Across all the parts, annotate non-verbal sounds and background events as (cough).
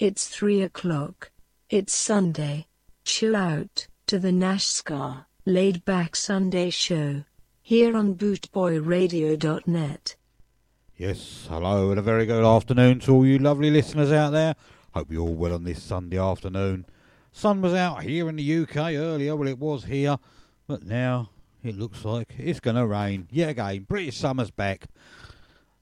It's three o'clock. It's Sunday. Chill out to the NASCAR laid back Sunday show here on bootboyradio.net. Yes, hello and a very good afternoon to all you lovely listeners out there. Hope you're all well on this Sunday afternoon. Sun was out here in the UK earlier, well it was here, but now it looks like it's going to rain. Yet again, British summer's back.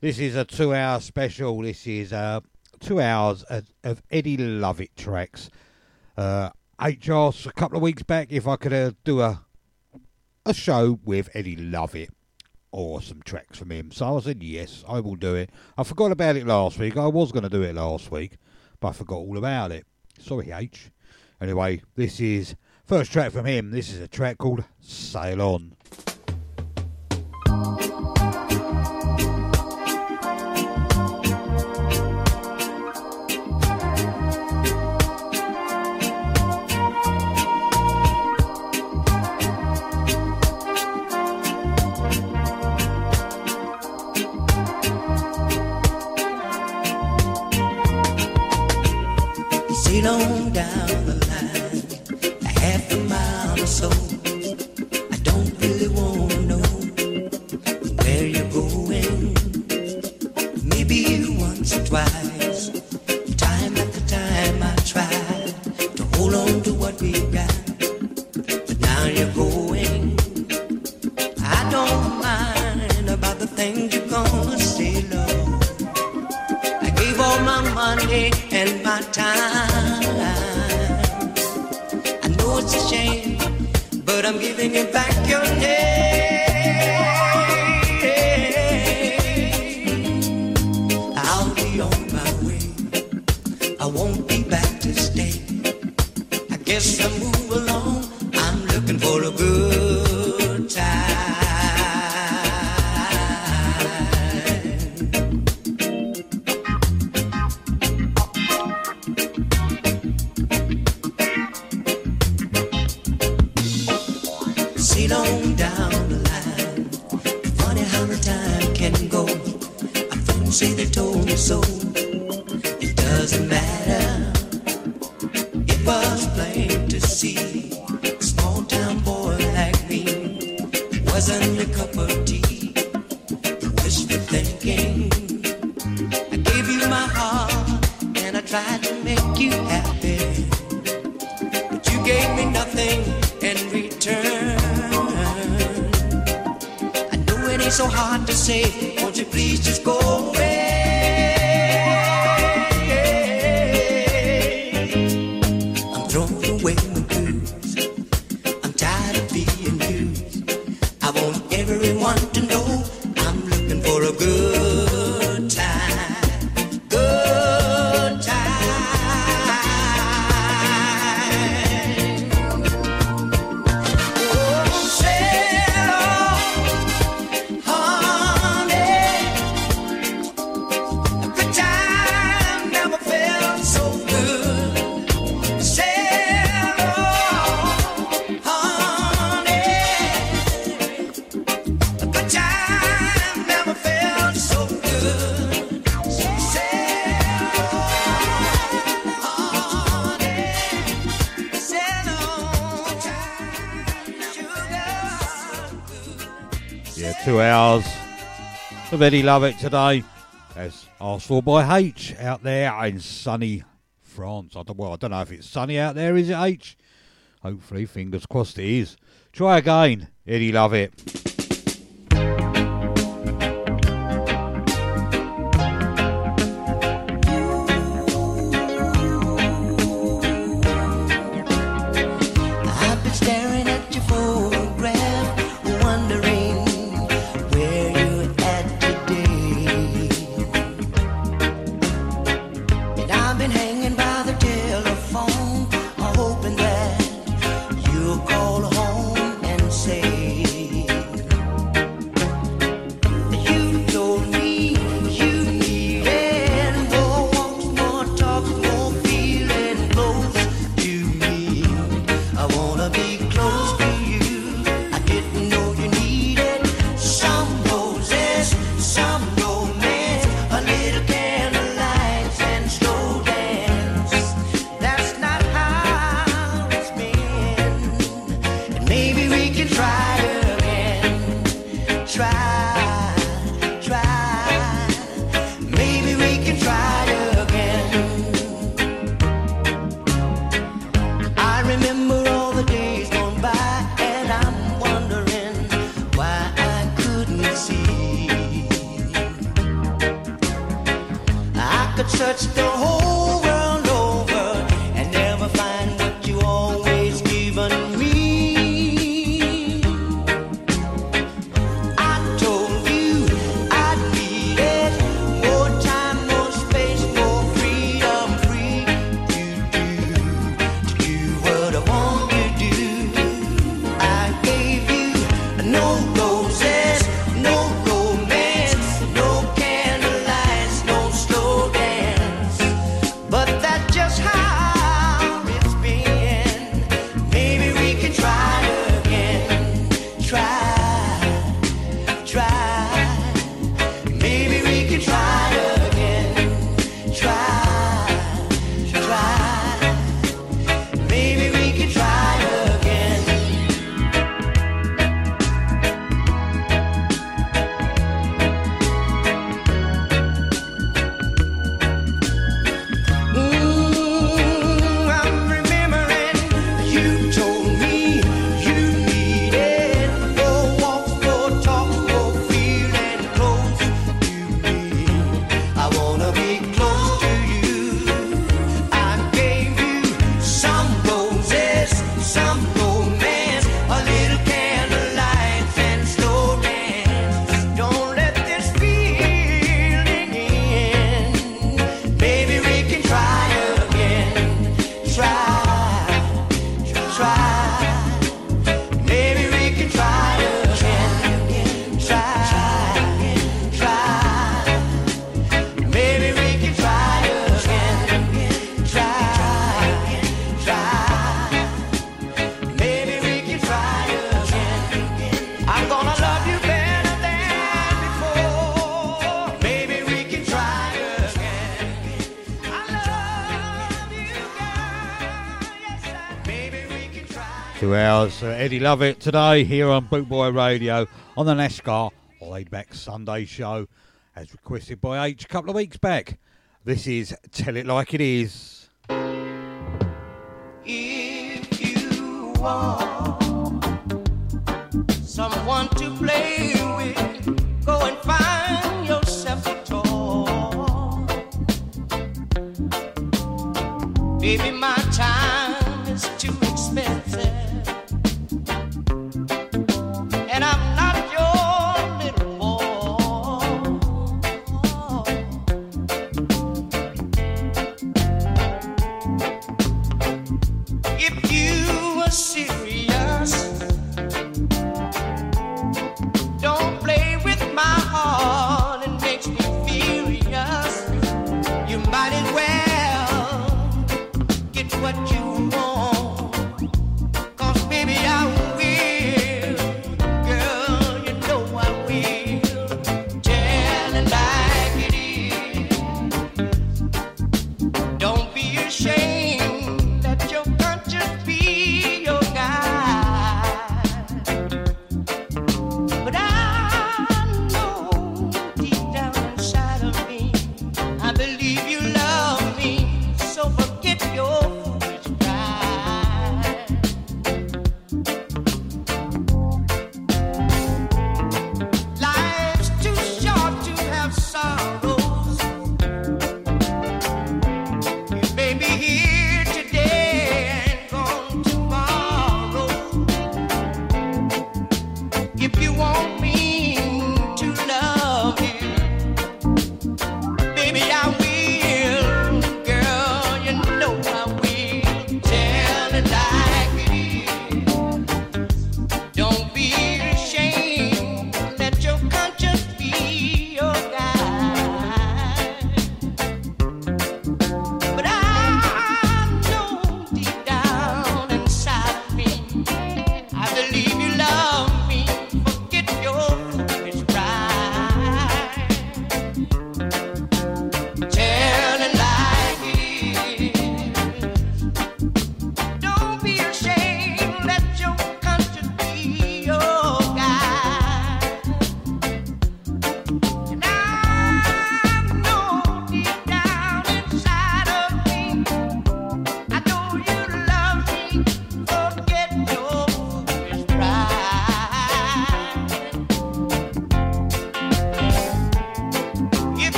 This is a two hour special. This is uh, two hours of, of Eddie Lovett tracks. Uh, H asked a couple of weeks back if I could uh, do a a show with Eddie Lovett or some tracks from him. So I said, yes, I will do it. I forgot about it last week. I was going to do it last week, but I forgot all about it. Sorry, H. Anyway, this is first track from him. This is a track called Sail On. Two hours of Eddie Lovett today. As asked for by H out there in sunny France. I don't, well, I don't know if it's sunny out there, is it H? Hopefully, fingers crossed it is. Try again, Eddie Lovett. Two hours. Uh, Eddie Lovett today here on Bootboy Radio on the NASCAR Laid Back Sunday show, as requested by H a couple of weeks back. This is Tell It Like It Is. If you want someone to play with, go and find yourself a toy. Baby, my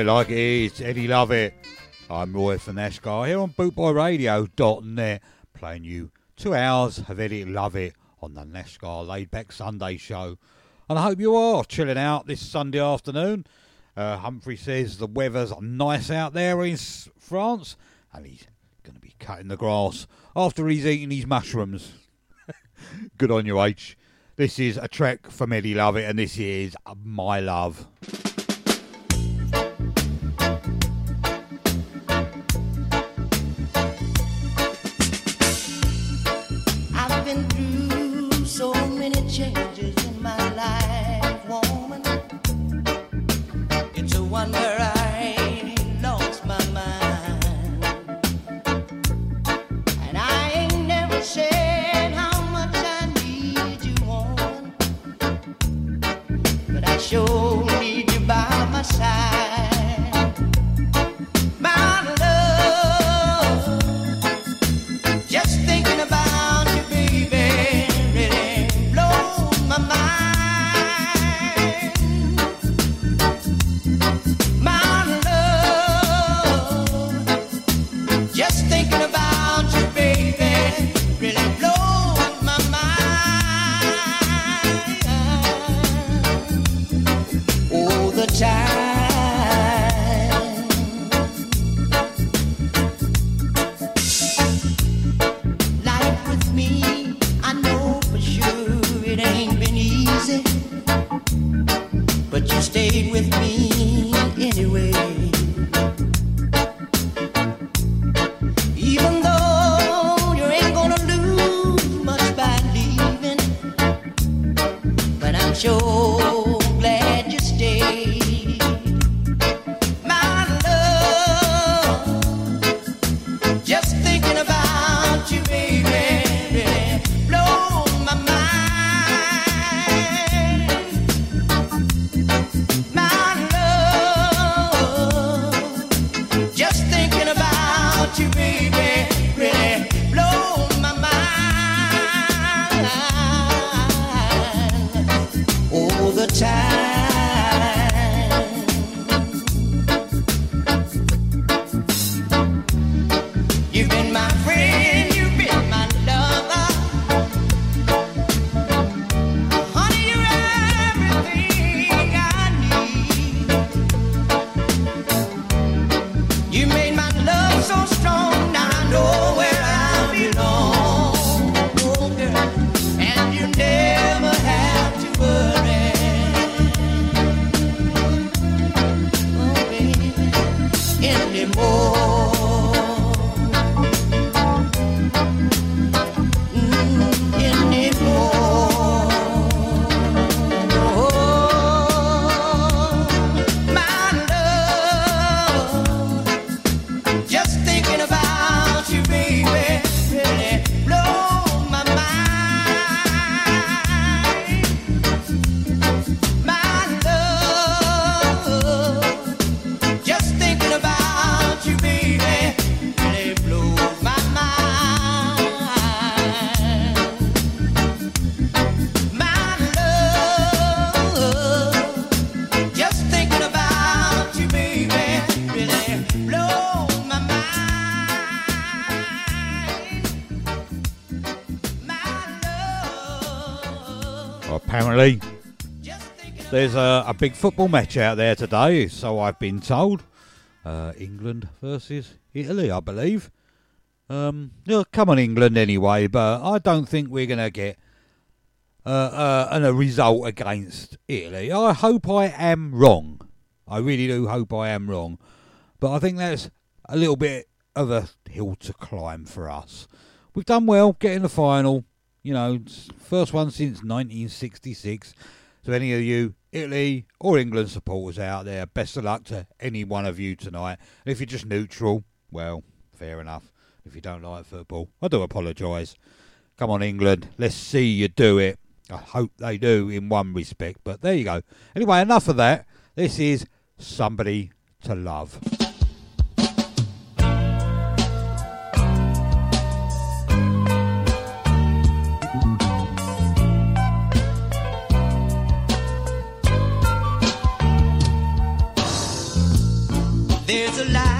it like it is. Eddie Lovett. I'm Roy Finashgar here on bootboyradio.net playing you two hours of Eddie Lovett on the NASCAR Laid Back Sunday show. And I hope you are chilling out this Sunday afternoon. Uh, Humphrey says the weather's nice out there in France and he's going to be cutting the grass after he's eaten his mushrooms. (laughs) Good on you, H. This is a track from Eddie Lovett and this is My Love. There's a, a, big football match out there today, so I've been told. Uh, England versus Italy, I believe. Um, come on, England anyway, but I don't think we're going to get uh, uh, a result against Italy. I hope I am wrong. I really do hope I am wrong. But I think that's a little bit of a hill to climb for us. We've done well getting the final. You know, first one since 1966. So any of you Italy or England supporters out there, best of luck to any one of you tonight. And if you're just neutral, well, fair enough. If you don't like football, I do apologise. Come on, England, let's see you do it. I hope they do in one respect, but there you go. Anyway, enough of that. This is Somebody to Love. There's a light.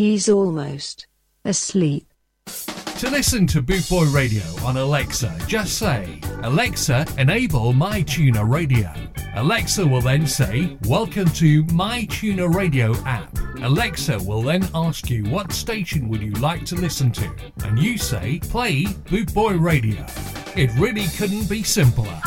He's almost asleep. To listen to Bootboy Radio on Alexa, just say, Alexa, enable MyTuner Radio. Alexa will then say, Welcome to MyTuner Radio app. Alexa will then ask you what station would you like to listen to, and you say, Play Bootboy Radio. It really couldn't be simpler.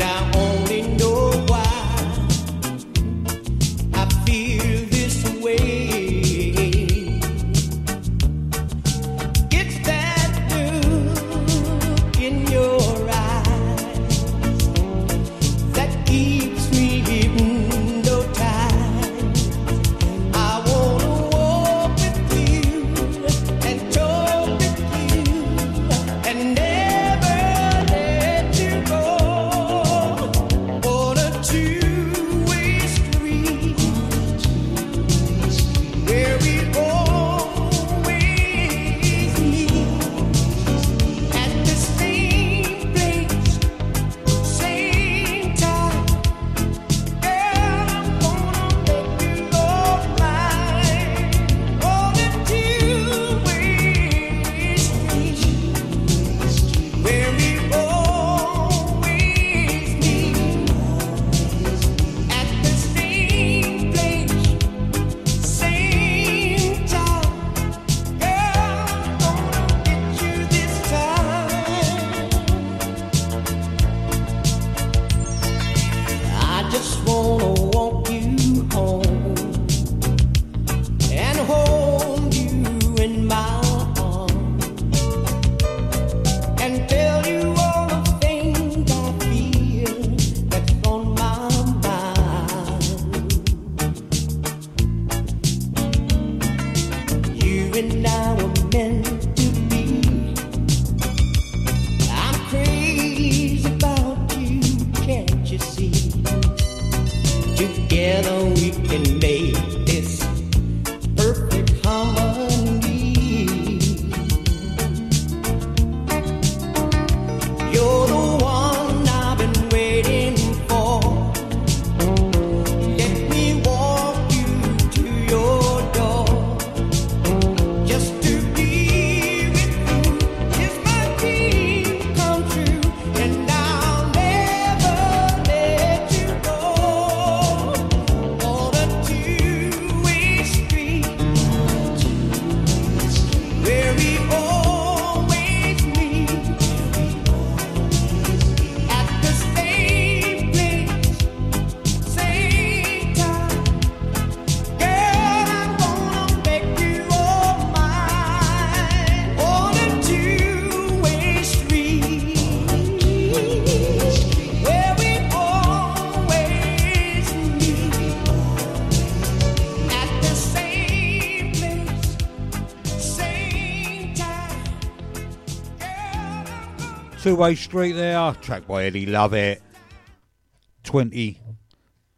down. Two Way Street there, track by Eddie Lovett. 20,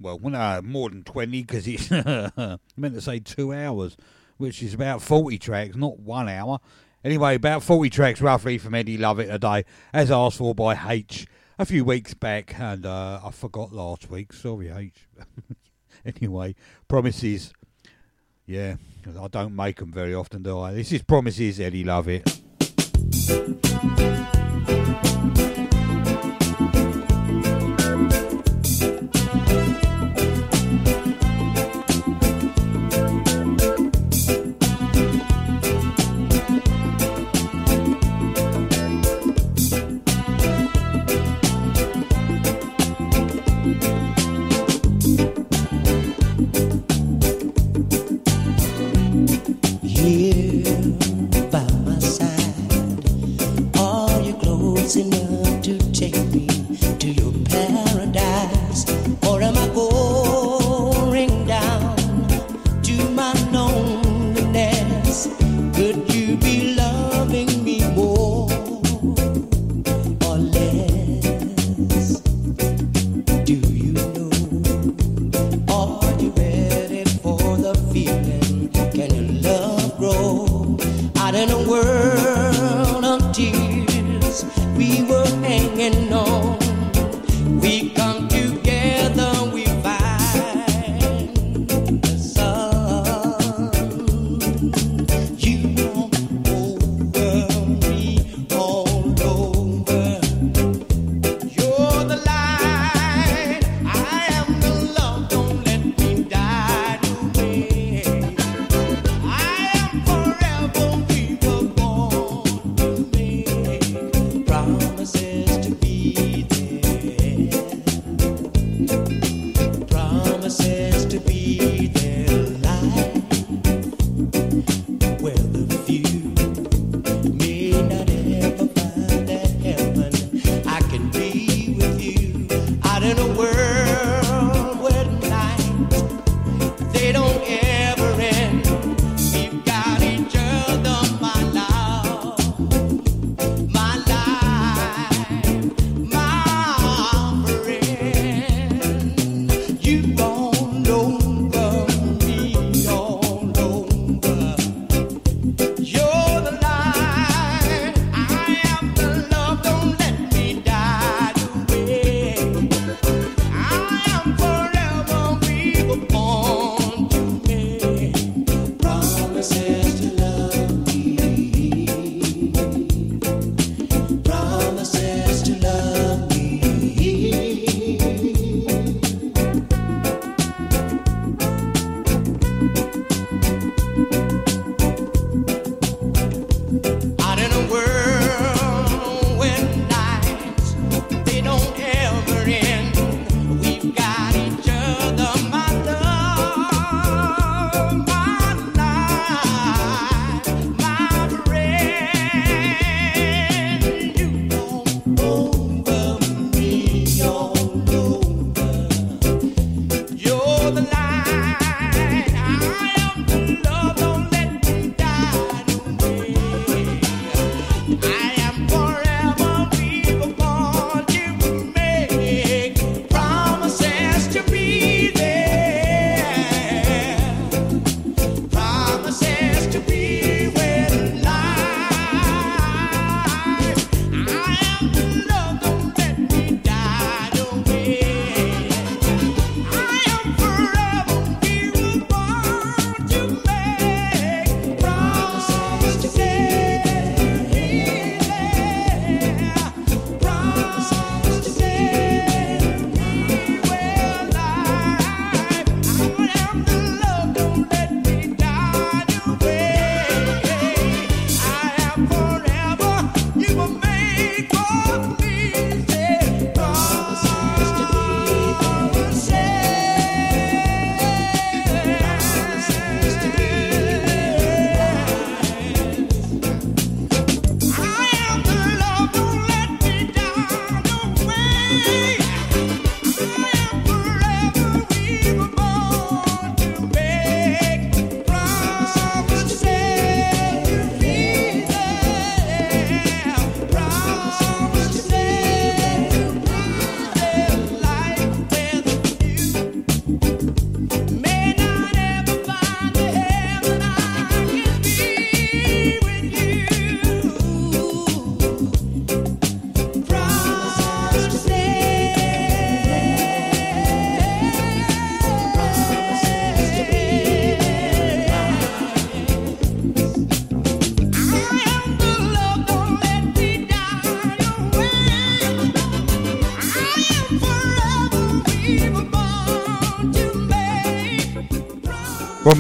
well, no, more than 20 because it's (laughs) meant to say two hours, which is about 40 tracks, not one hour. Anyway, about 40 tracks roughly from Eddie Lovett day, as asked for by H a few weeks back, and uh, I forgot last week. Sorry, H. (laughs) anyway, promises. Yeah, I don't make them very often, do I? This is Promises, Eddie Lovett. Thank you.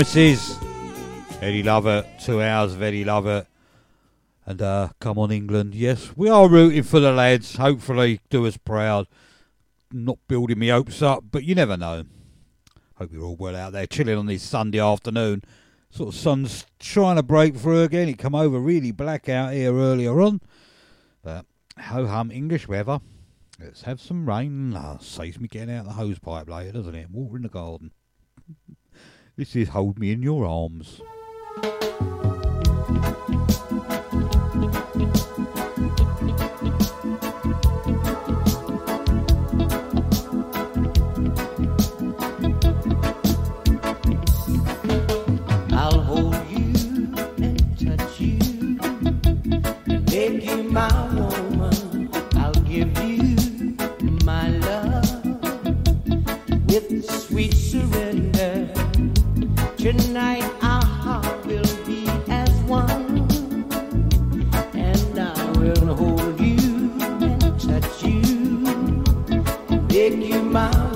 Promises, Eddie Lovett, two hours of Eddie Lovett, and uh, come on England. Yes, we are rooting for the lads. Hopefully, do us proud. Not building me hopes up, but you never know. Hope you're all well out there, chilling on this Sunday afternoon. Sort of sun's trying to break through again. It come over really black out here earlier on. But ho hum, English weather. Let's have some rain. Oh, saves me getting out the hose pipe later, doesn't it? Water in the garden. This is Hold Me in Your Arms. my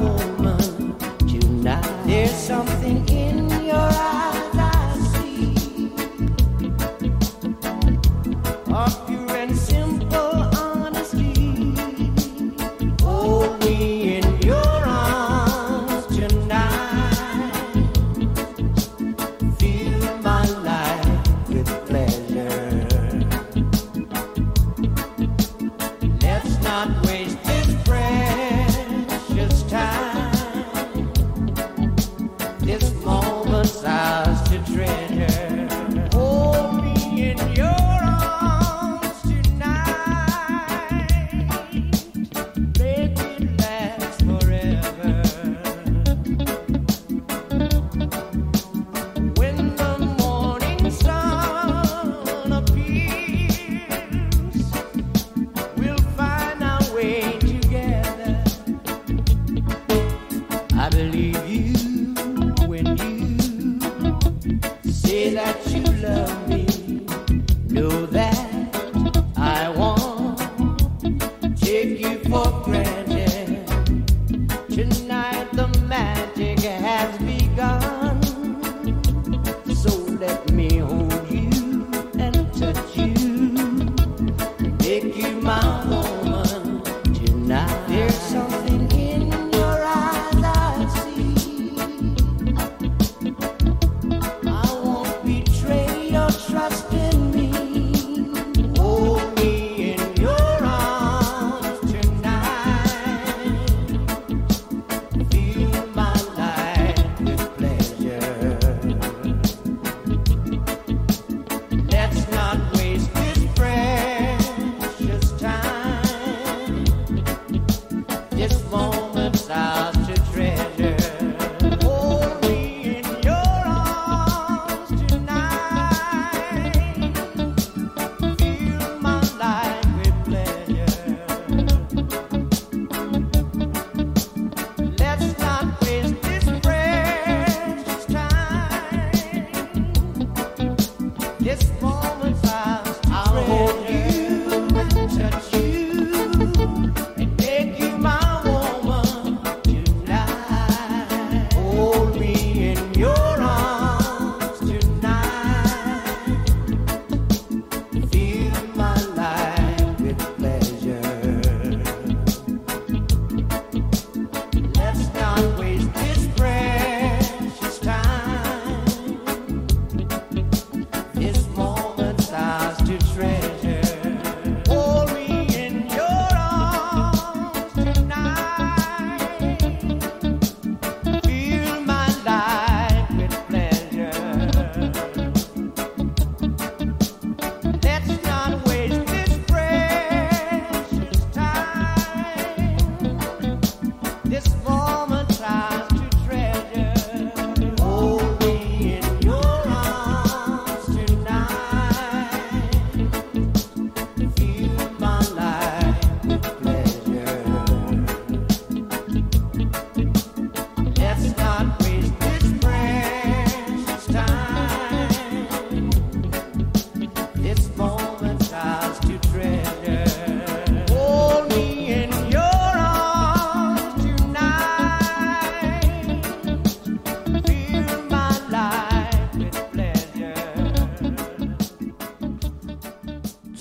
something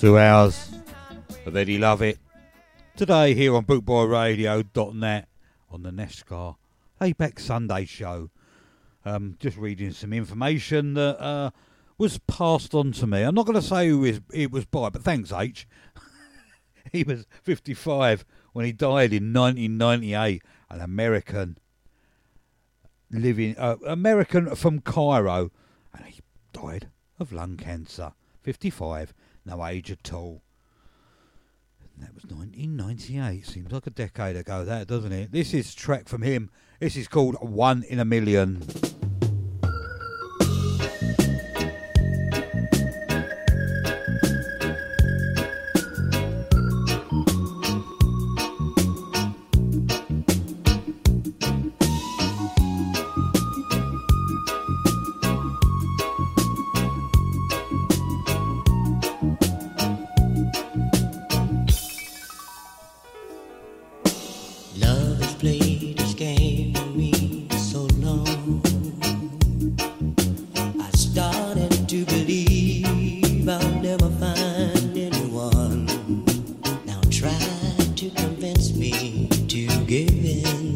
Two hours of Eddie Lovett. Today here on bootboyradio.net on the Neshcar Layback Sunday show. Um, just reading some information that uh, was passed on to me. I'm not going to say who it was by, but thanks, H. (laughs) he was 55 when he died in 1998, an American living, uh, American from Cairo, and he died of lung cancer. 55, no age at all. And that was 1998. Seems like a decade ago, that doesn't it? This is track from him. This is called One in a Million. To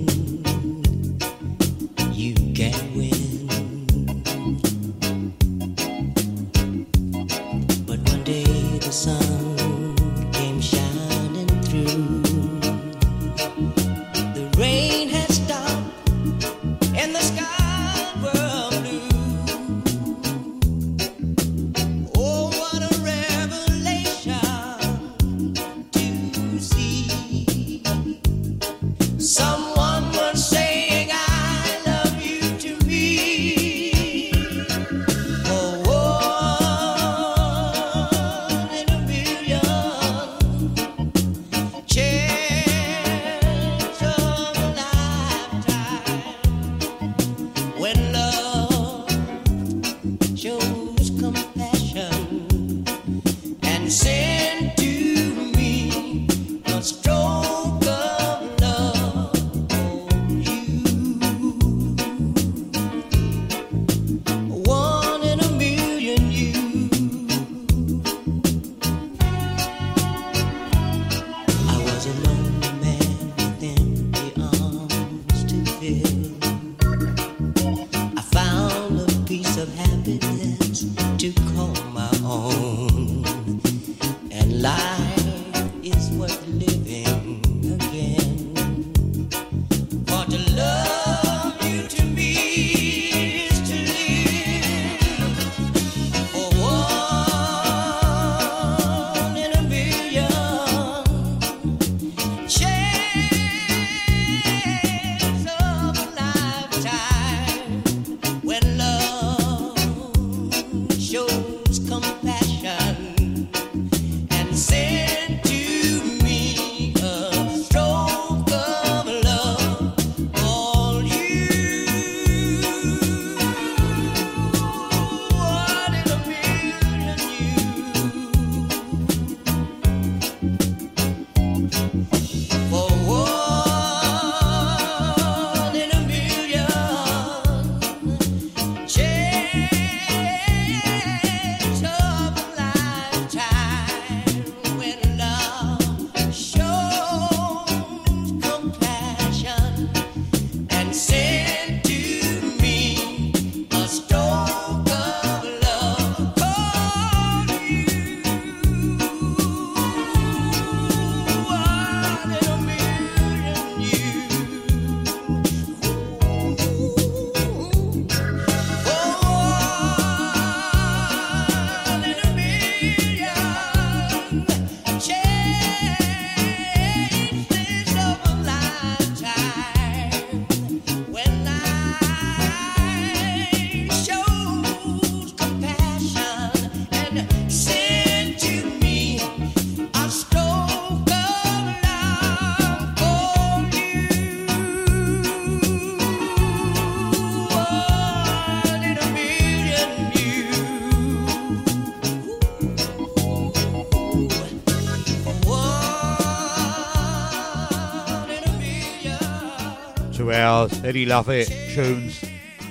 Eddie Lovett tunes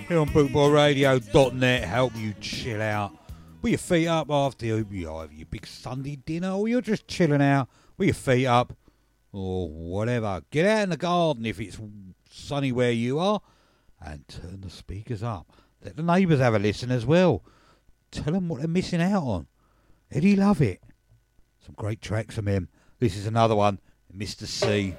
here on bootboyradio.net help you chill out. With your feet up after you, you your big Sunday dinner or you're just chilling out with your feet up or whatever. Get out in the garden if it's sunny where you are and turn the speakers up. Let the neighbours have a listen as well. Tell them what they're missing out on. Eddie Lovett. Some great tracks from him. This is another one, Mr. C.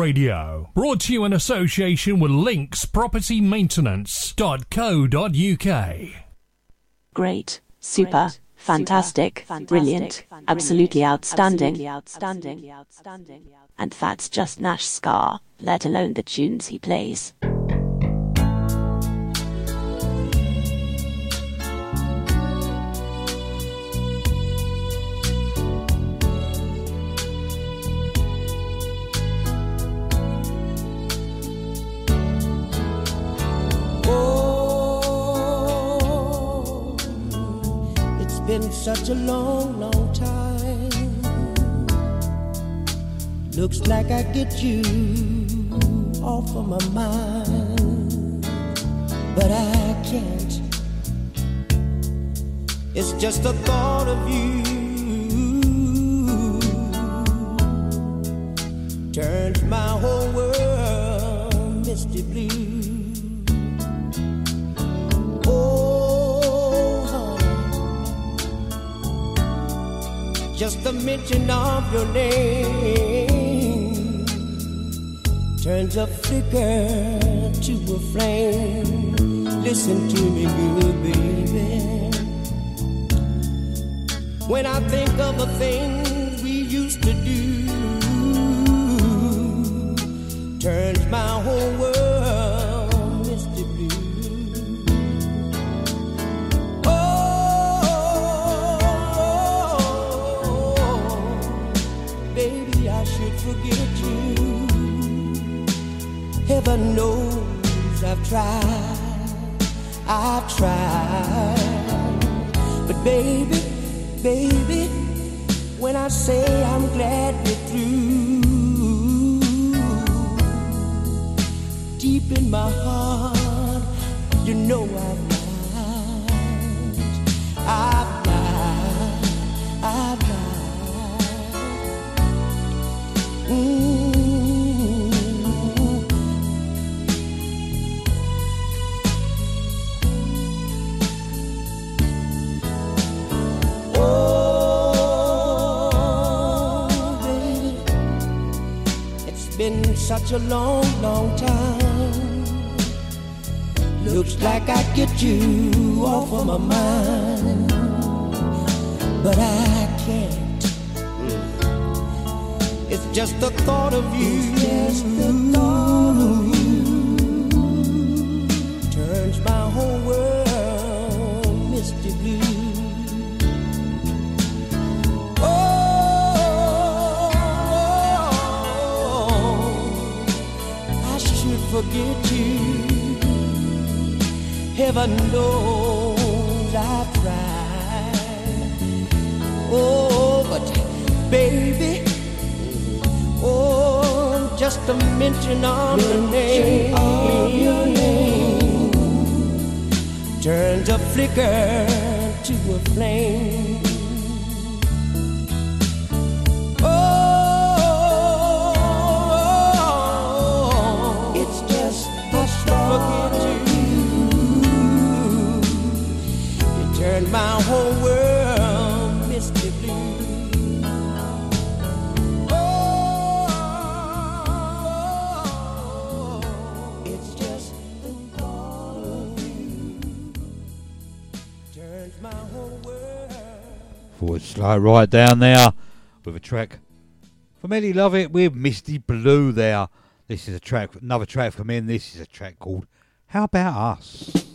Radio. Brought to you in association with Links Property Maintenance.co.uk. Great, super, fantastic, brilliant, absolutely outstanding. And that's just Nash Scar, let alone the tunes he plays. Such a long, long time. Looks like I get you off of my mind, but I can't. It's just the thought of you turns my whole world just the mention of your name turns a flicker to a flame. Listen to me, good baby. When I think of the things we used to do, turns my whole world forget you. Heaven knows I've tried, I've tried. But baby, baby, when I say I'm glad we're through, deep in my heart, you know I've Oh, been such a long, long time. Looks like I get you off of my mind, but I just the thought of you. Thought of you turns my whole world misty blue. Oh, I should forget you. Heaven knows I've tried. Oh, but baby, oh, just a mention of your name, of your name turns a flicker to a flame. Oh, it's just the you. You turned my whole slow right down there with a track from Eddie Lovett with Misty Blue there. This is a track, another track from him. This is a track called How About Us?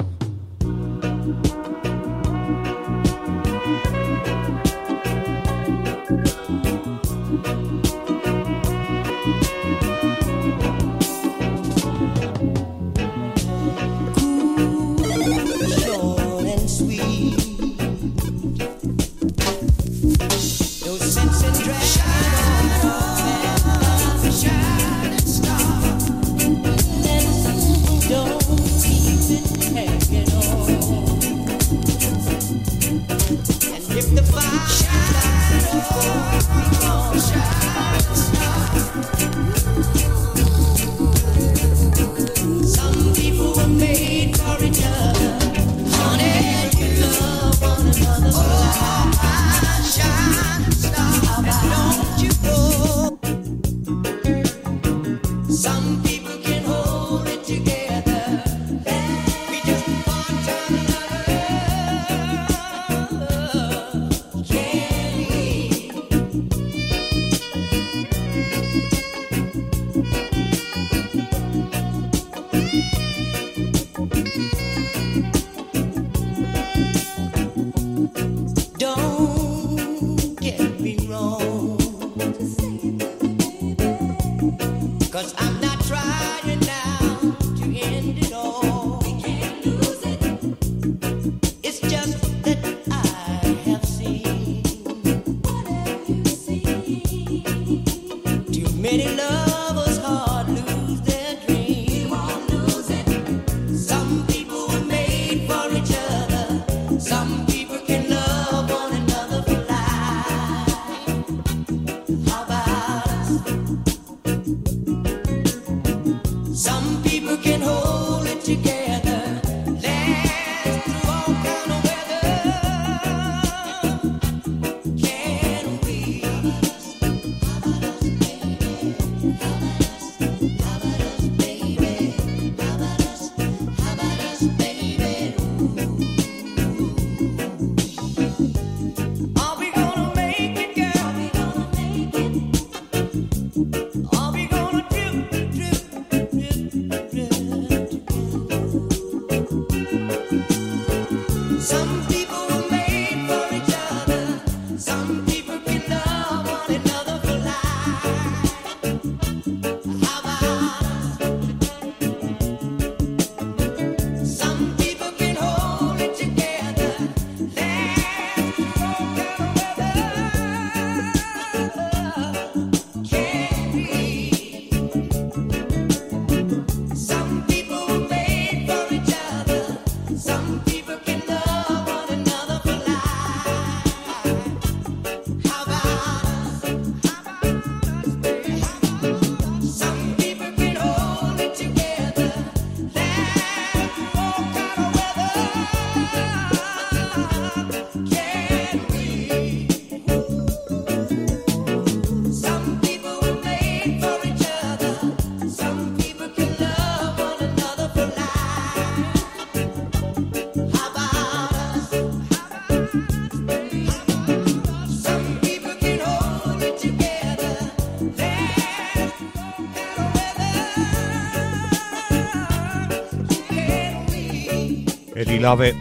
Absolutely love it.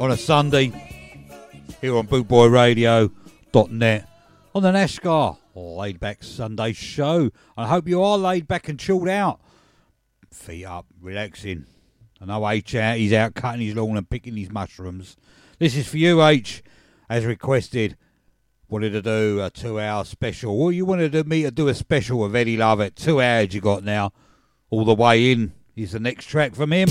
On a Sunday, here on bootboyradio.net, on the NASCAR Laid Back Sunday show. I hope you are laid back and chilled out. Feet up, relaxing. I know H out, he's out cutting his lawn and picking his mushrooms. This is for you, H, as requested. Wanted to do a two hour special. Well, you wanted me to do a special with Eddie Lovett. Two hours you got now. All the way in is the next track from him.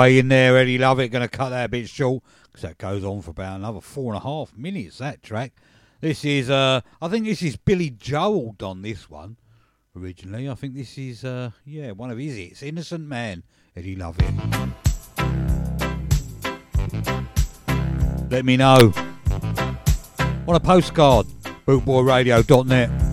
way in there. Eddie Lovett going to cut that a bit short because that goes on for about another four and a half minutes. That track. This is, uh, I think this is Billy Joel done this one originally. I think this is, uh, yeah, one of his hits, Innocent Man, Eddie Lovett. Let me know. On a postcard, bootboyradio.net.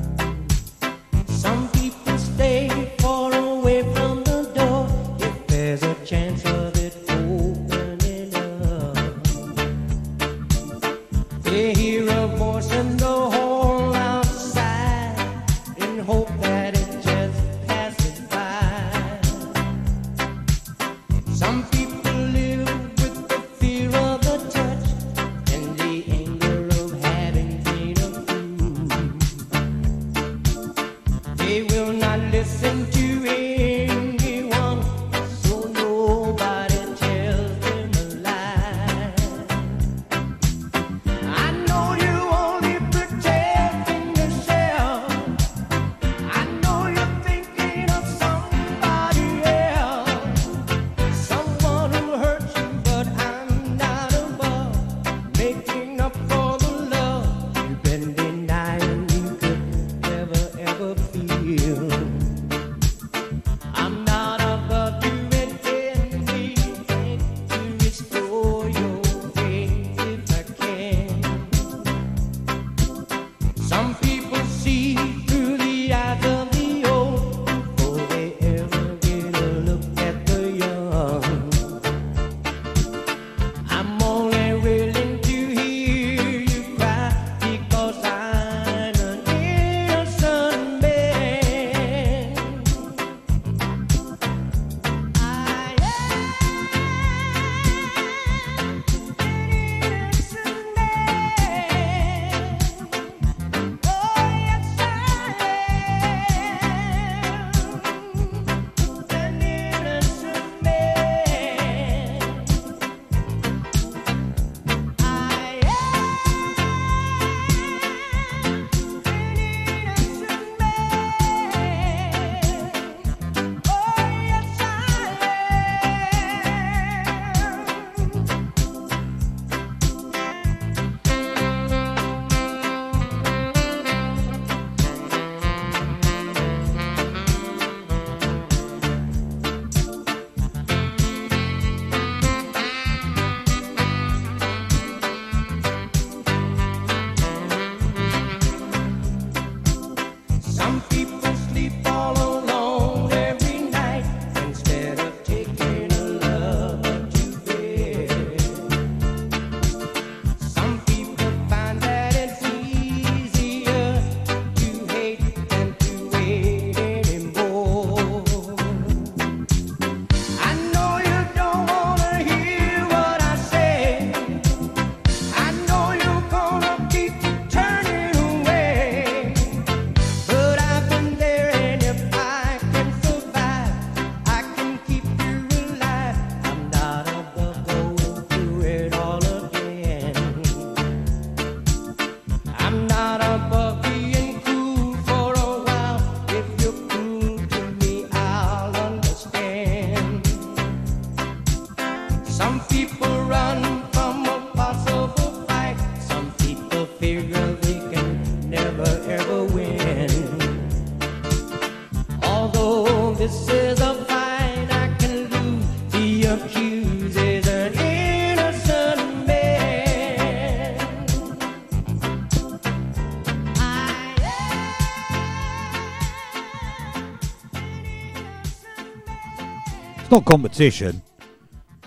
not competition.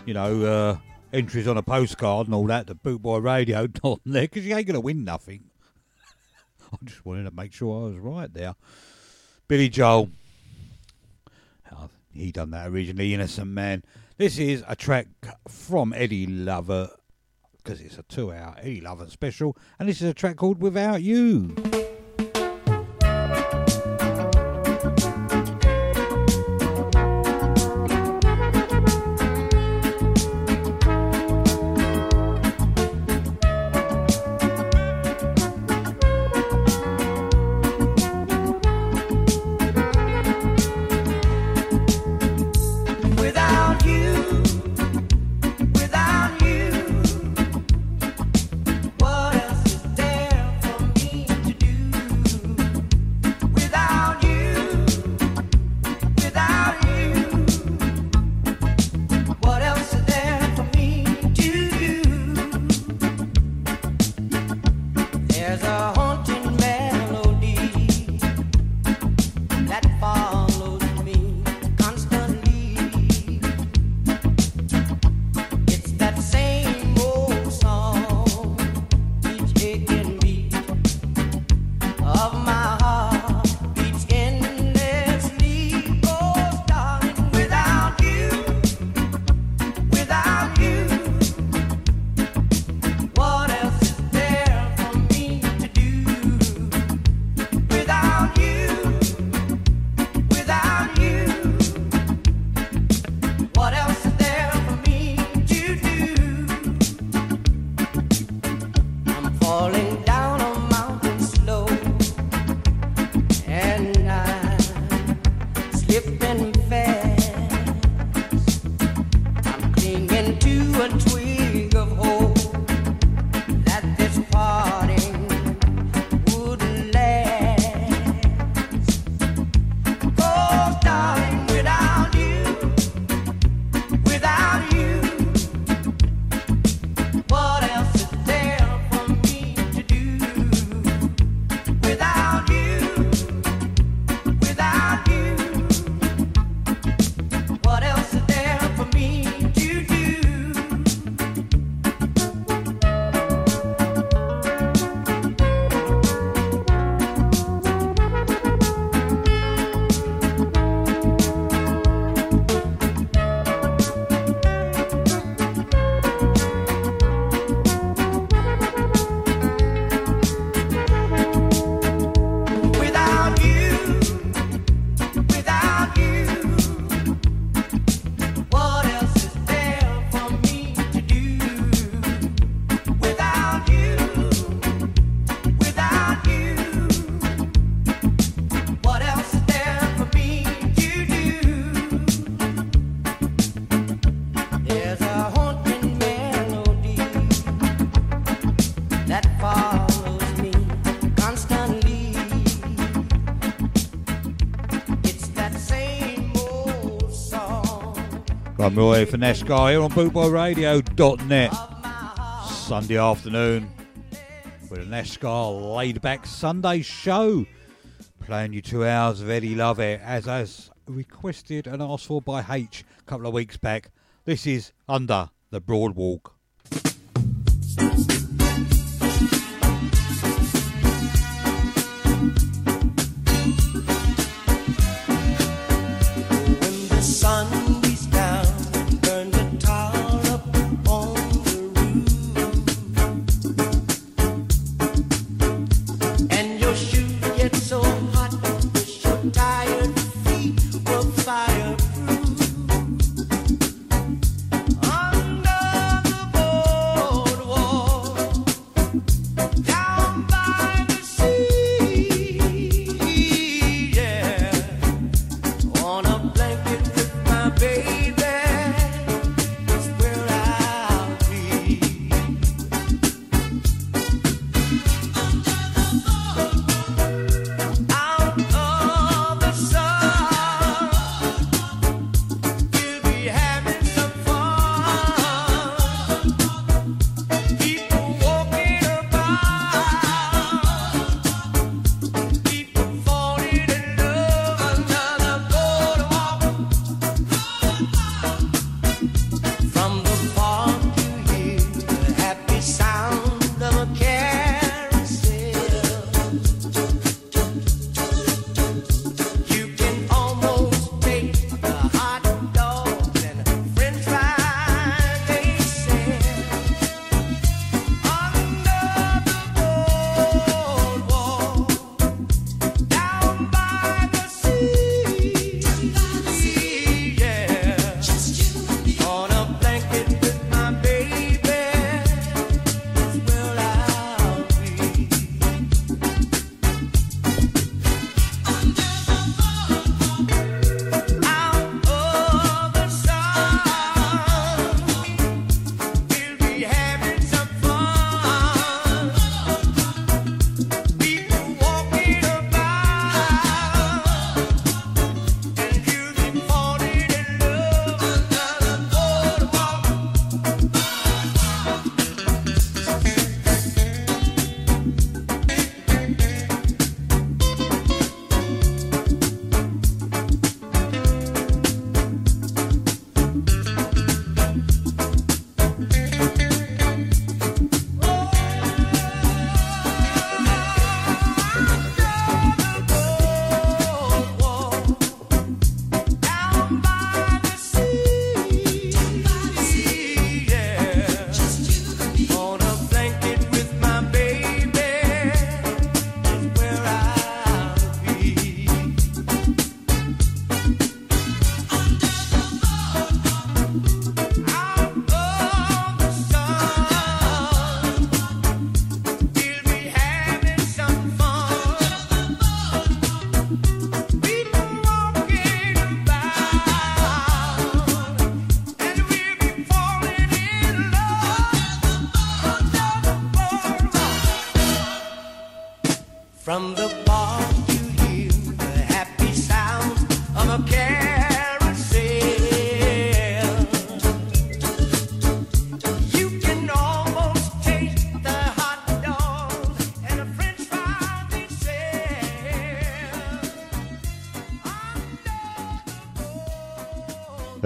You know, uh, entries on a postcard and all that, the Bootboy Radio (laughs) on there, because you ain't going to win nothing. (laughs) I just wanted to make sure I was right there. Billy Joel. Oh, he done that originally, Innocent Man. This is a track from Eddie Lovett, because it's a two hour Eddie Lovett special, and this is a track called Without You. Roy Finesse Guy here on BootboyRadio.net. Sunday afternoon with an Escar laid back Sunday show. Playing you two hours of Eddie Lovett as, as requested and asked for by H a couple of weeks back. This is Under the Boardwalk.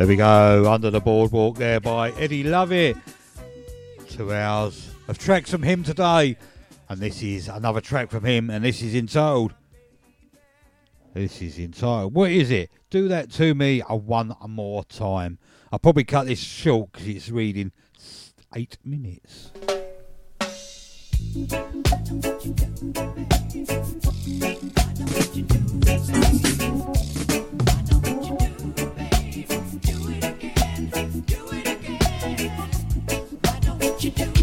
There we go, under the boardwalk there by Eddie Lovett. Two hours of tracks from him today. And this is another track from him, and this is entitled. This is entitled. What is it? Do that to me a one more time. I'll probably cut this short because it's reading eight minutes. you do.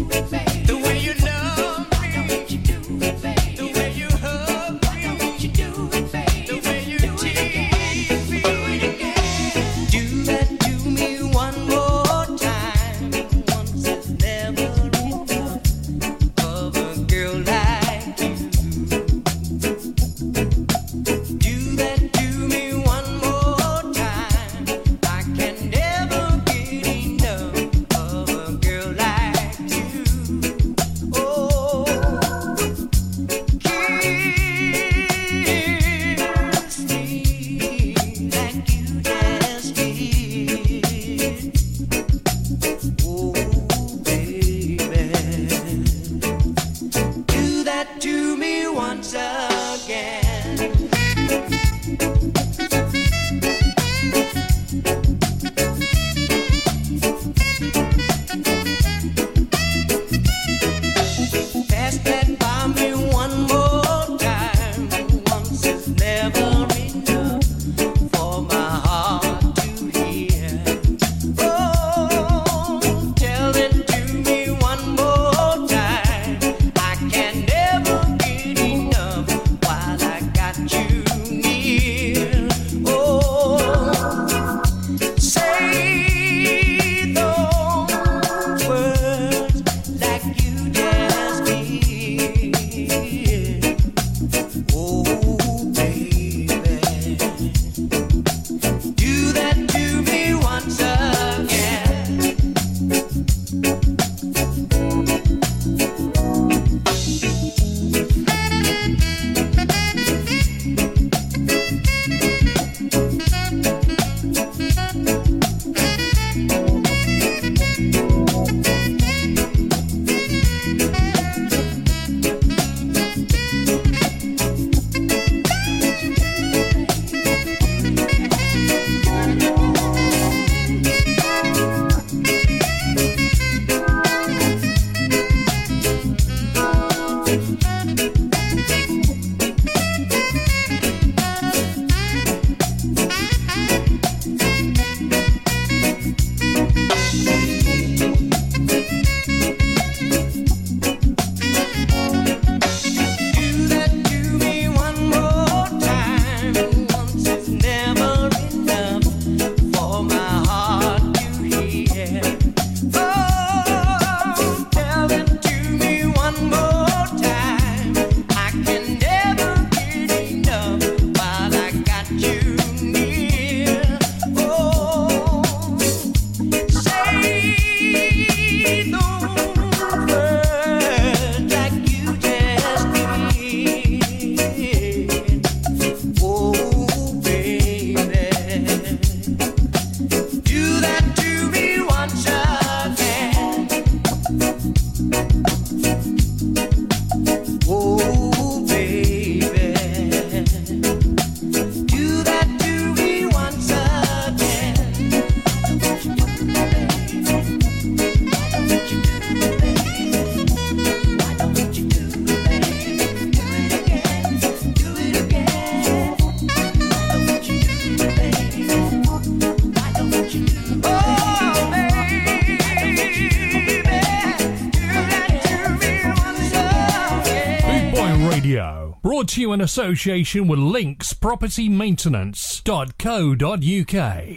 to you in association with Links Property linkspropertymaintenance.co.uk.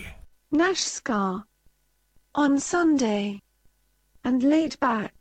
Nashscar on Sunday and laid back.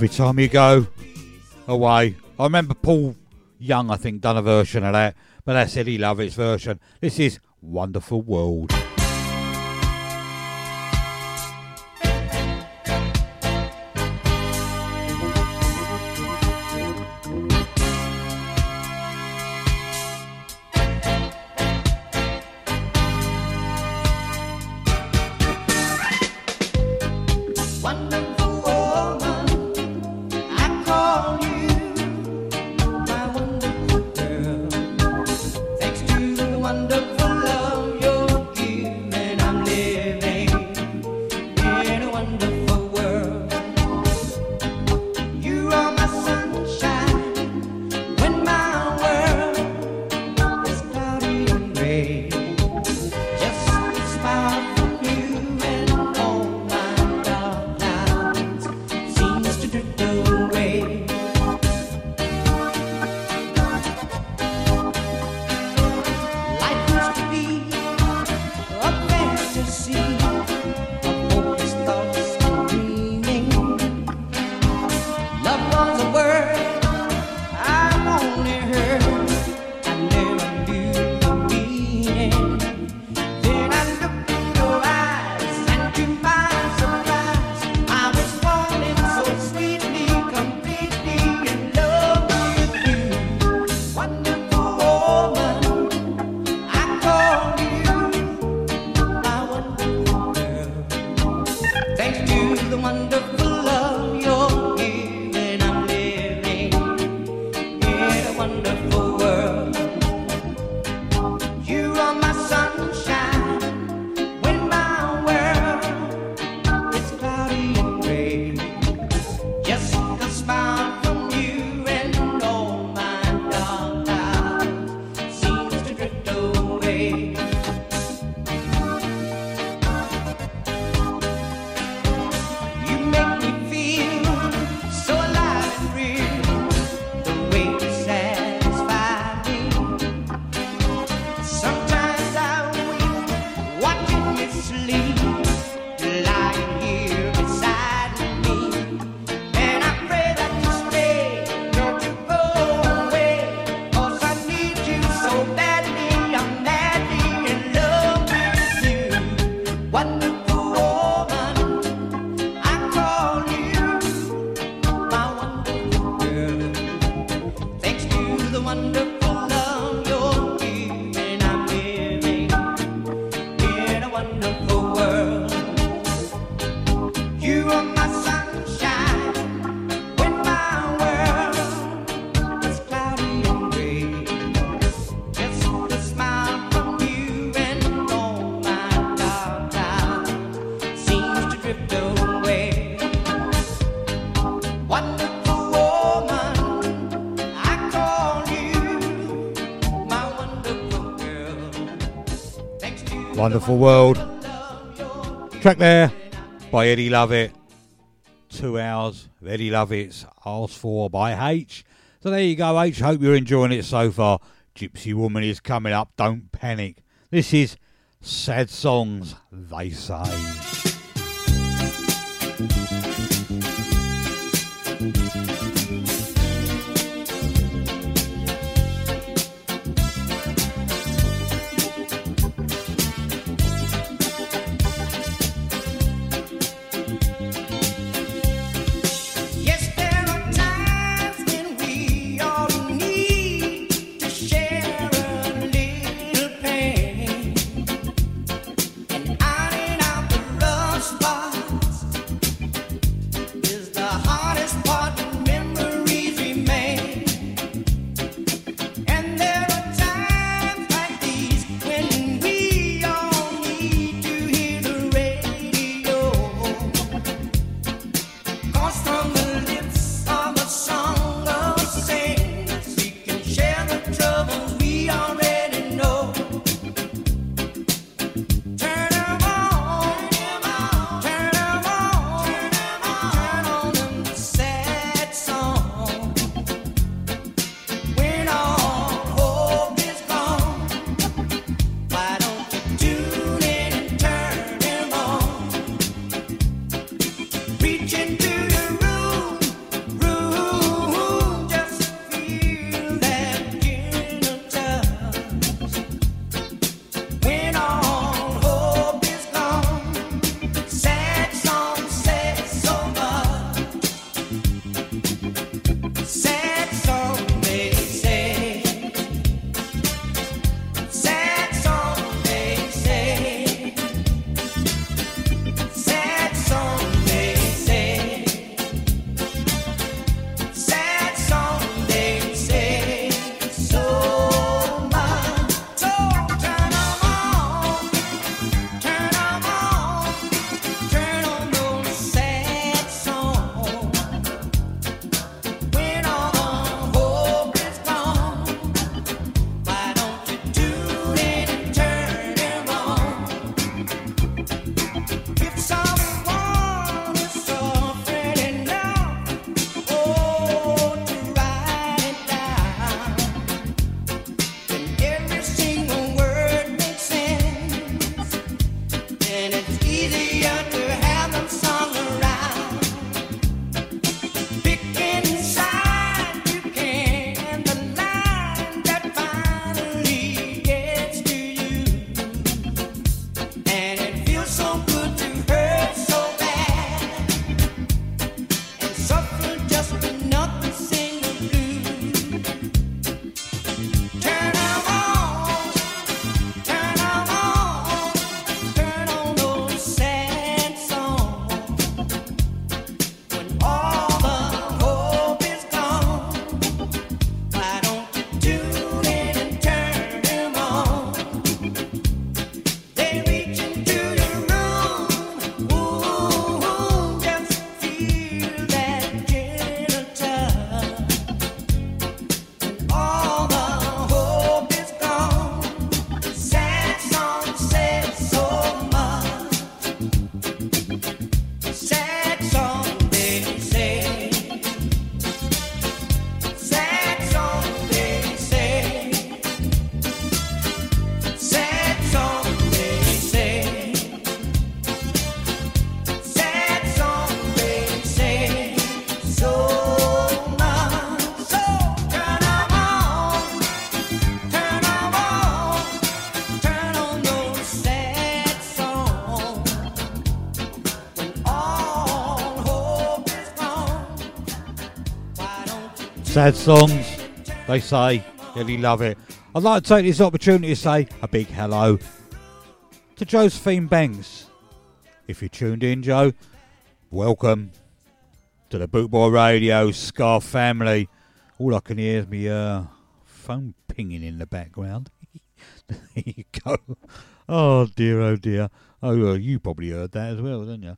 Every time you go away. I remember Paul Young, I think, done a version of that, but that's Eddie Lovett's version. This is Wonderful World. Wonderful World. Track there by Eddie Lovett. Two hours of Eddie Lovett's Asked For by H. So there you go, H. Hope you're enjoying it so far. Gypsy Woman is coming up, don't panic. This is Sad Songs, they say. Say Sad songs, they say. Really love it. I'd like to take this opportunity to say a big hello to Josephine Banks. If you tuned in, Joe, welcome to the Bootboy Radio Scar family. All I can hear is me uh, phone pinging in the background. (laughs) there you go. Oh dear, oh dear. Oh, you probably heard that as well, didn't you?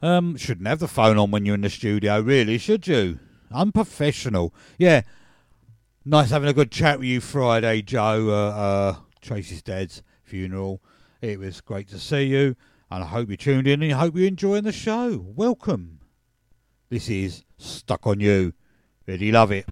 Um, shouldn't have the phone on when you're in the studio, really, should you? Unprofessional. Yeah. Nice having a good chat with you Friday, Joe. Uh, uh, Tracy's dad's funeral. It was great to see you, and I hope you tuned in and I hope you're enjoying the show. Welcome. This is Stuck on You. Really love it.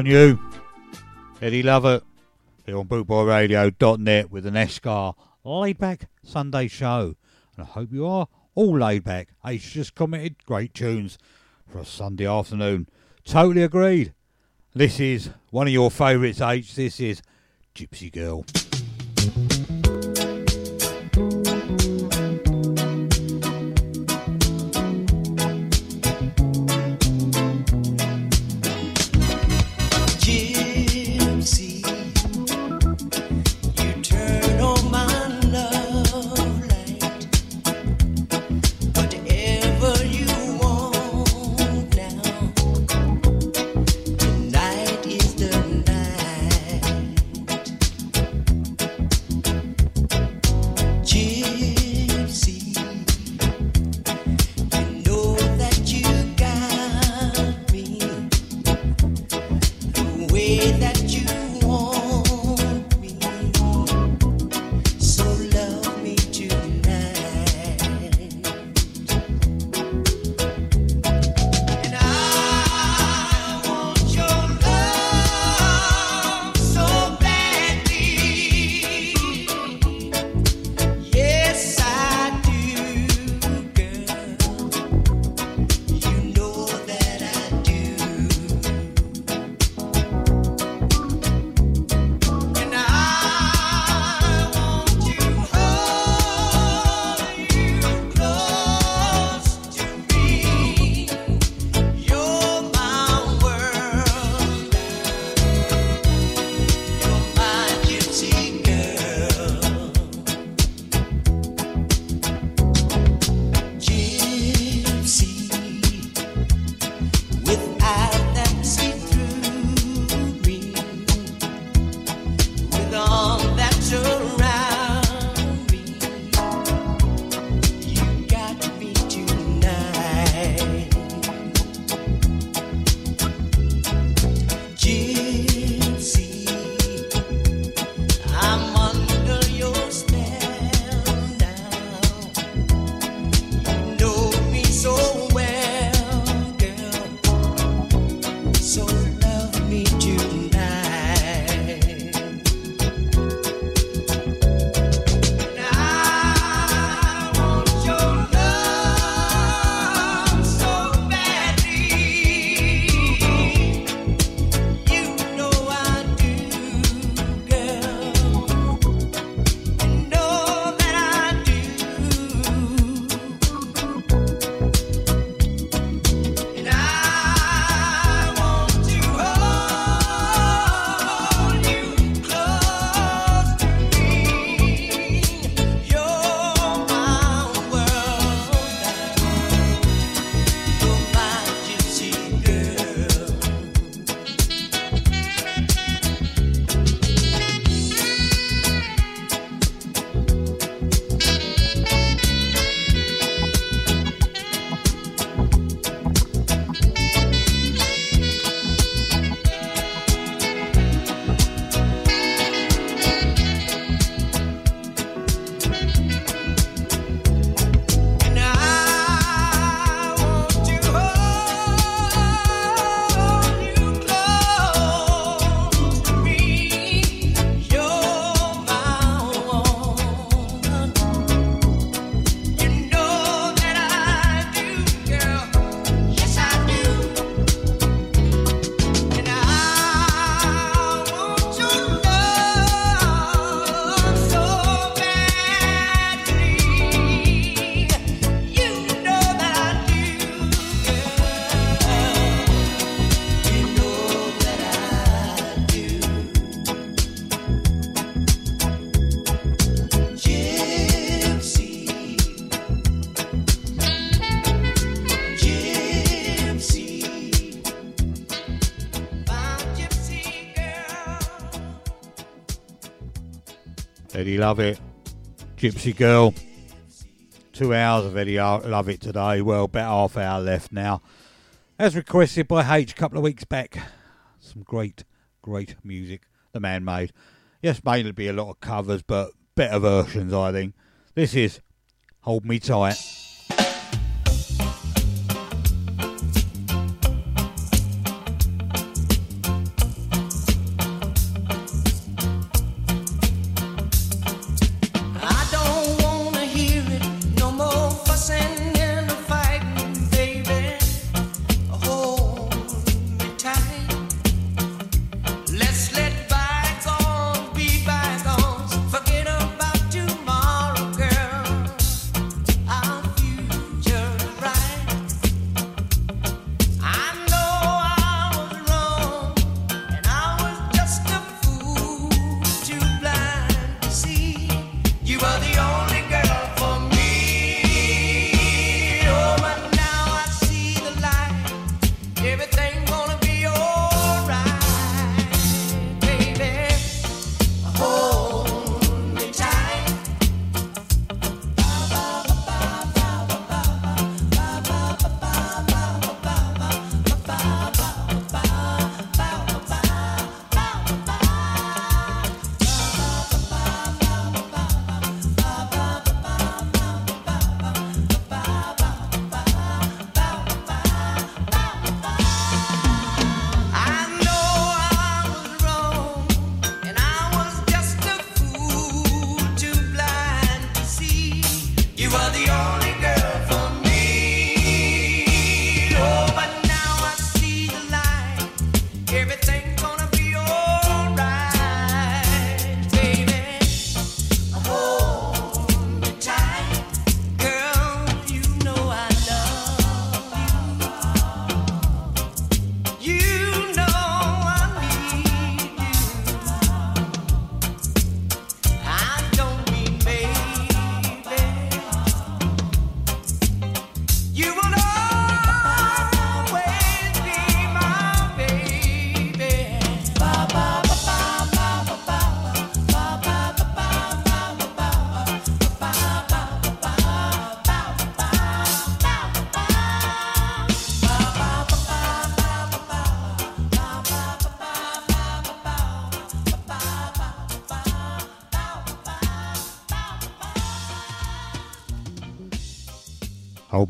On you. Eddie Lovett here on bootboyradio.net with an Escar laid back Sunday show. And I hope you are all laid back. H just commented great tunes for a Sunday afternoon. Totally agreed. This is one of your favourites, H. This is Gypsy Girl. Eddie Lovett, Gypsy Girl. Two hours of Eddie Lovett today. Well, about half hour left now. As requested by H a couple of weeks back. Some great, great music the man made. Yes, mainly be a lot of covers, but better versions, I think. This is Hold Me Tight.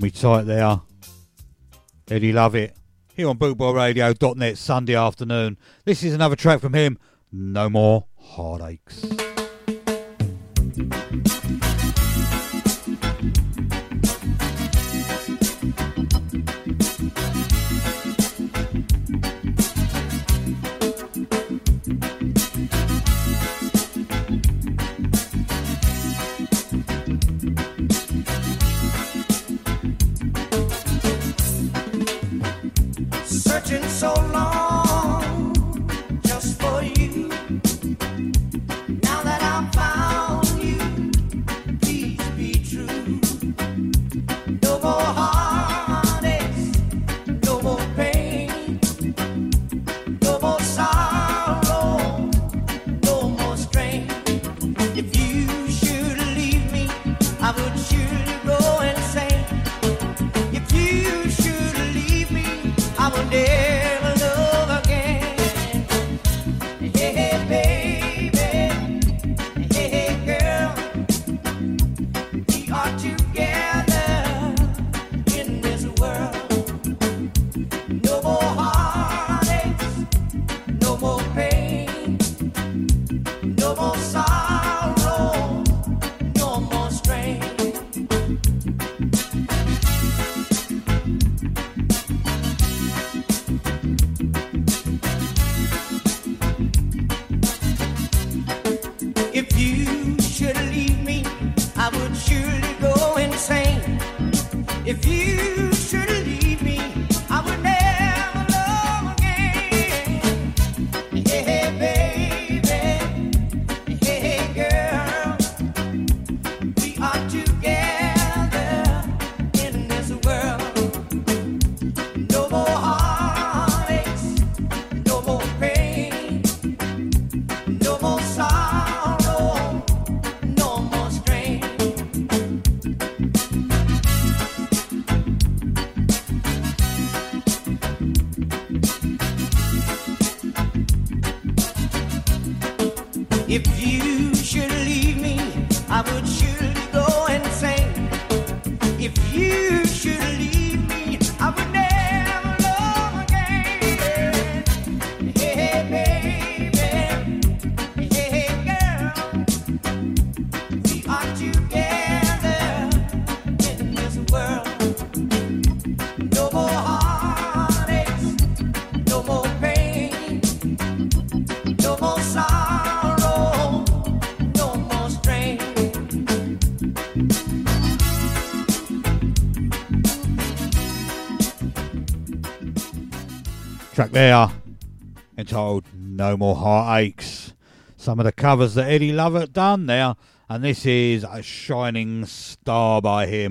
Hold me tight there. Eddie Lovett. Here on bootboyradio.net Sunday afternoon. This is another track from him. No more track there entitled No More Heartaches. Some of the covers that Eddie Lovett done there, and this is a shining star by him.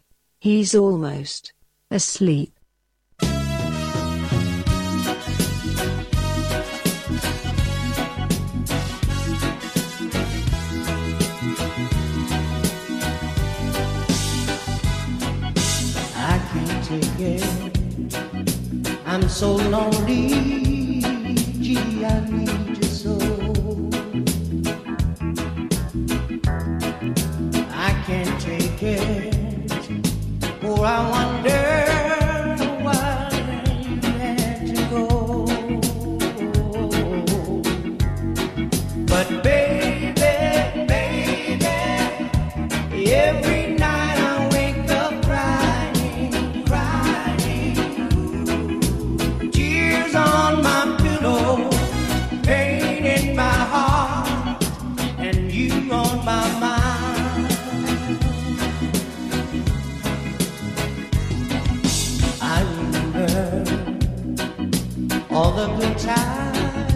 He's almost asleep. I can't take it. I'm so lonely. For I wonder all the good times.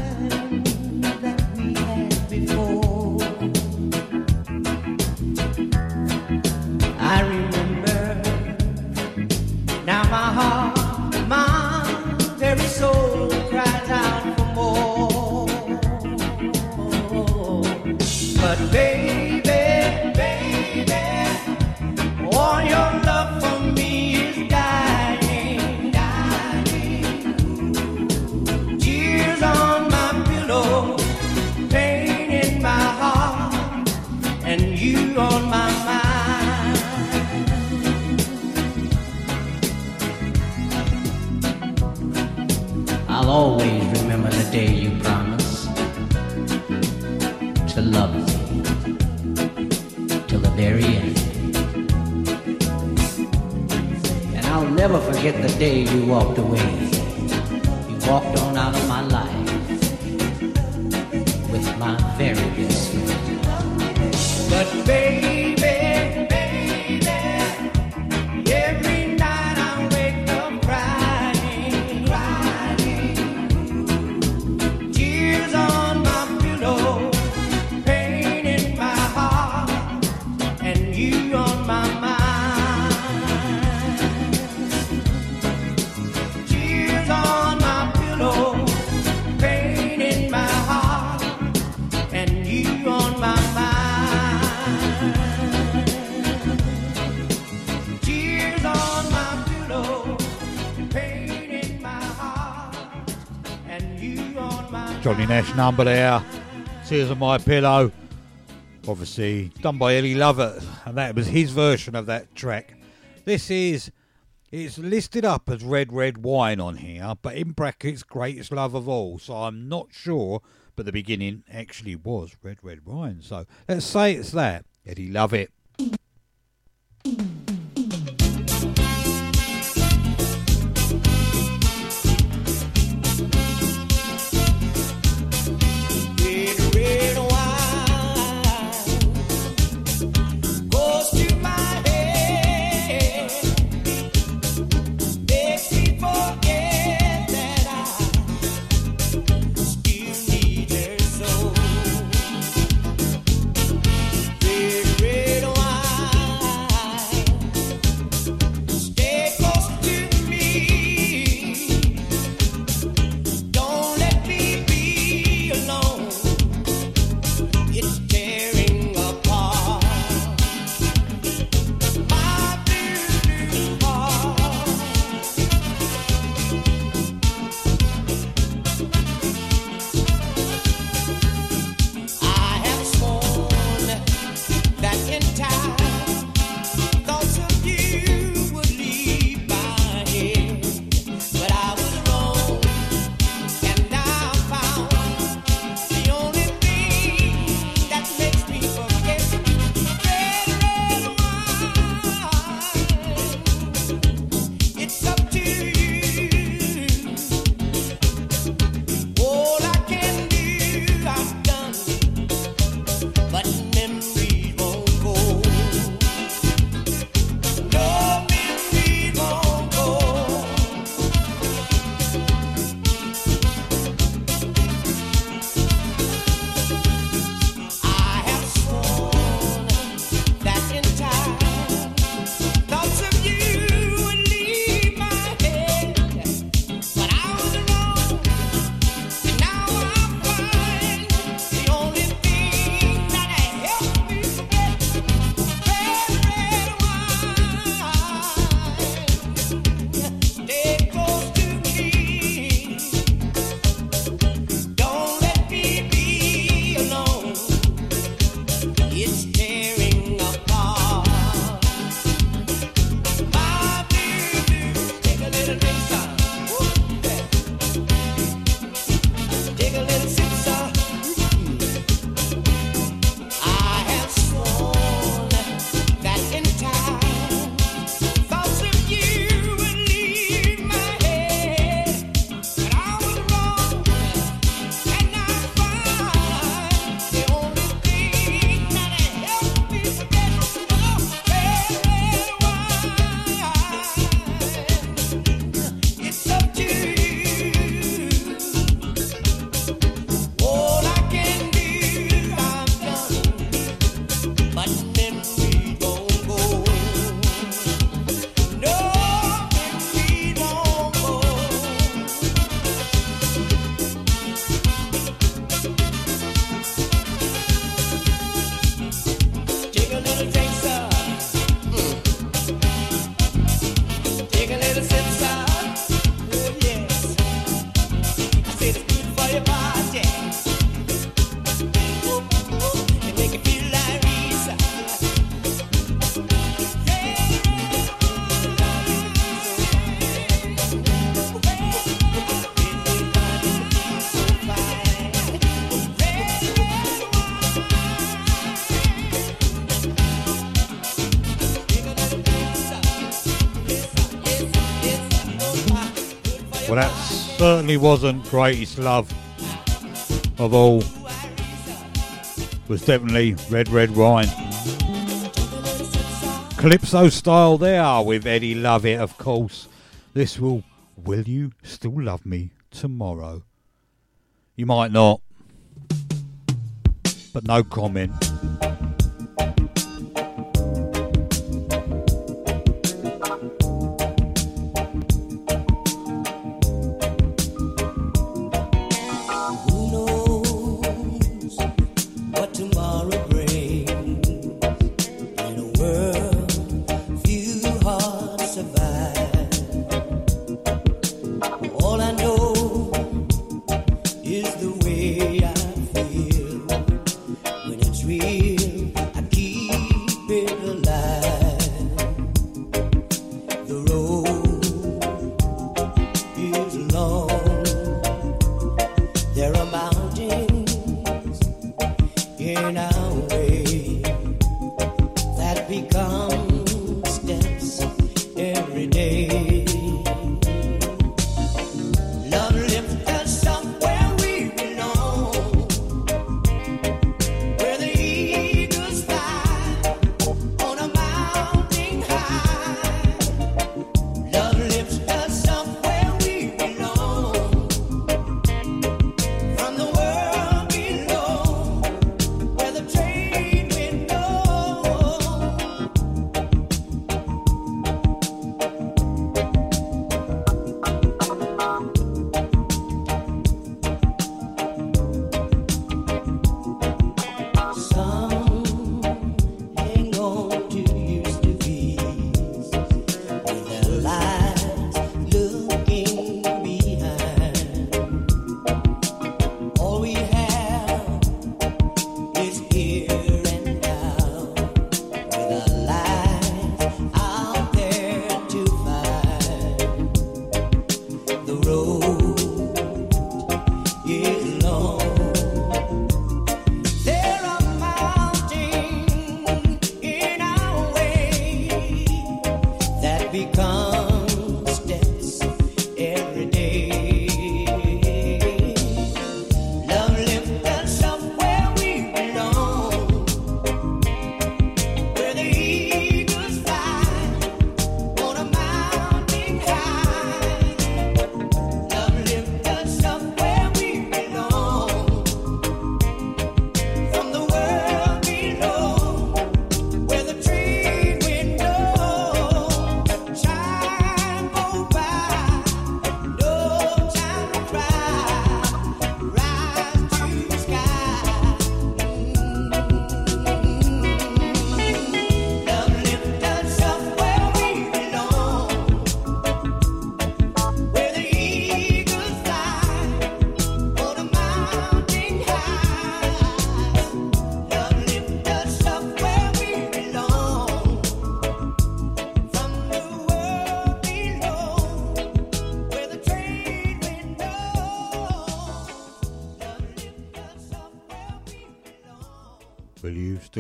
number there. Tears on My Pillow. Obviously done by Eddie Lovett, and that was his version of that track. This is it's listed up as Red Red Wine on here, but in brackets Greatest Love of All. So I'm not sure, but the beginning actually was Red Red Wine. So let's say it's that. Eddie Lovett. Certainly wasn't greatest love of all. Was definitely Red Red Wine. Calypso style there with Eddie Lovett, of course. This will Will You Still Love Me Tomorrow? You might not, but no comment.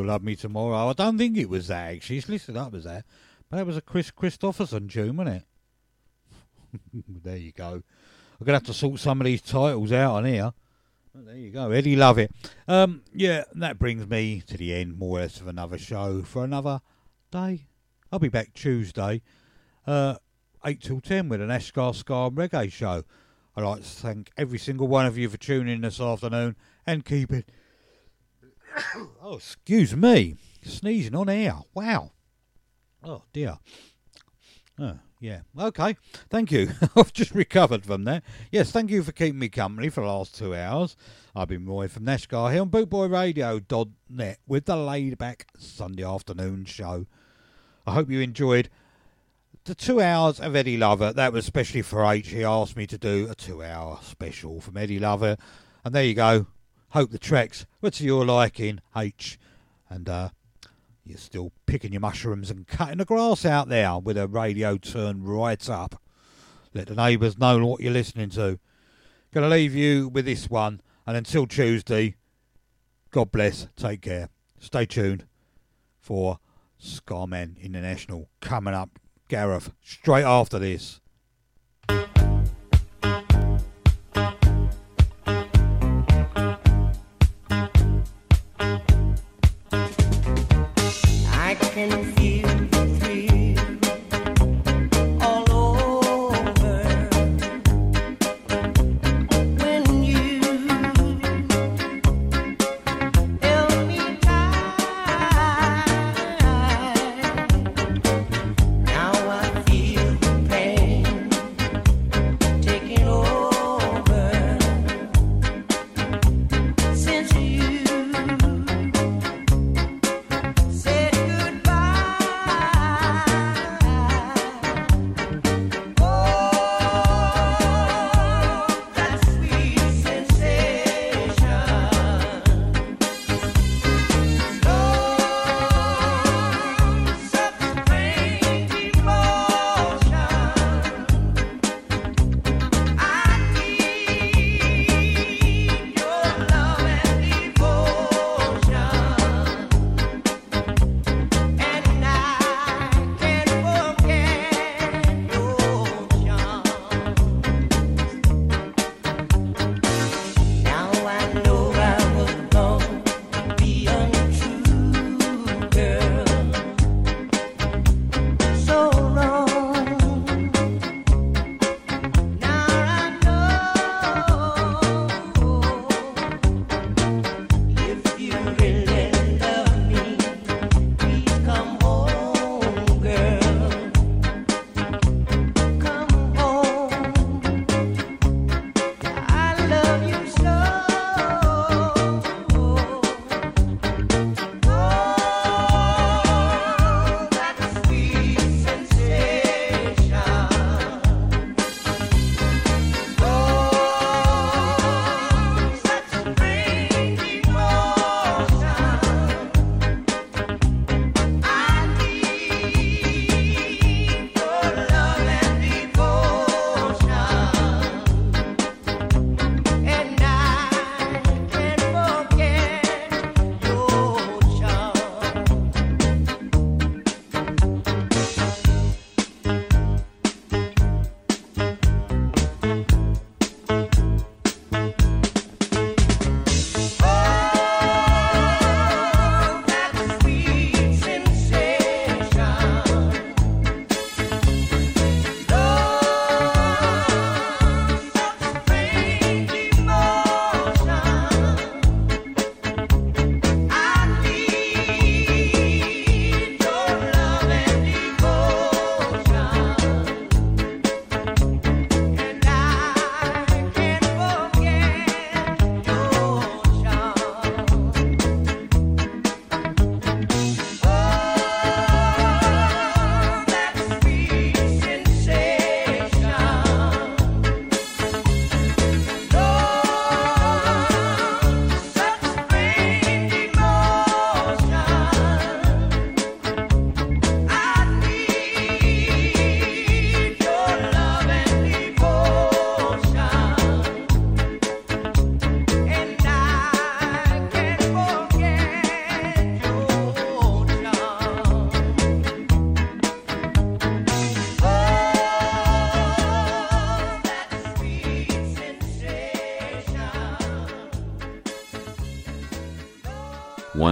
You still love me tomorrow? I don't think it was that actually. It's listed up as that. But that was a Kris Kristofferson tune, wasn't it? (laughs) there you go. I'm gonna have to sort some of these titles out on here. But there you go, Eddie Lovett. Um, yeah, that brings me to the end, more or less, of another show for another day. I'll be back Tuesday, uh, eight till ten, with an Ashgar and Reggae show. I'd like to thank every single one of you for tuning in this afternoon and keep it oh, excuse me. Sneezing on air. Wow. Oh, dear. Oh, yeah. Okay. Thank you. (laughs) I've just recovered from that. Yes, thank you for keeping me company for the last two hours. I've been Roy from Nashgar here on bootboyradio.net with the laid back Sunday afternoon show. I hope you enjoyed the two hours of Eddie Lovett. That was especially for H. He asked me to do a two hour special from Eddie Lovett. And there you go. Hope the tracks were to your liking, H. And uh, you're still picking your mushrooms and cutting the grass out there with a radio turned right up. Let the neighbours know what you're listening to. Gonna leave you with this one, and until Tuesday, God bless, take care. Stay tuned for Scarman International coming up, Gareth, straight after this. Ángeles.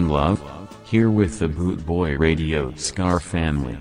One love, here with the Boot Boy Radio Ska family.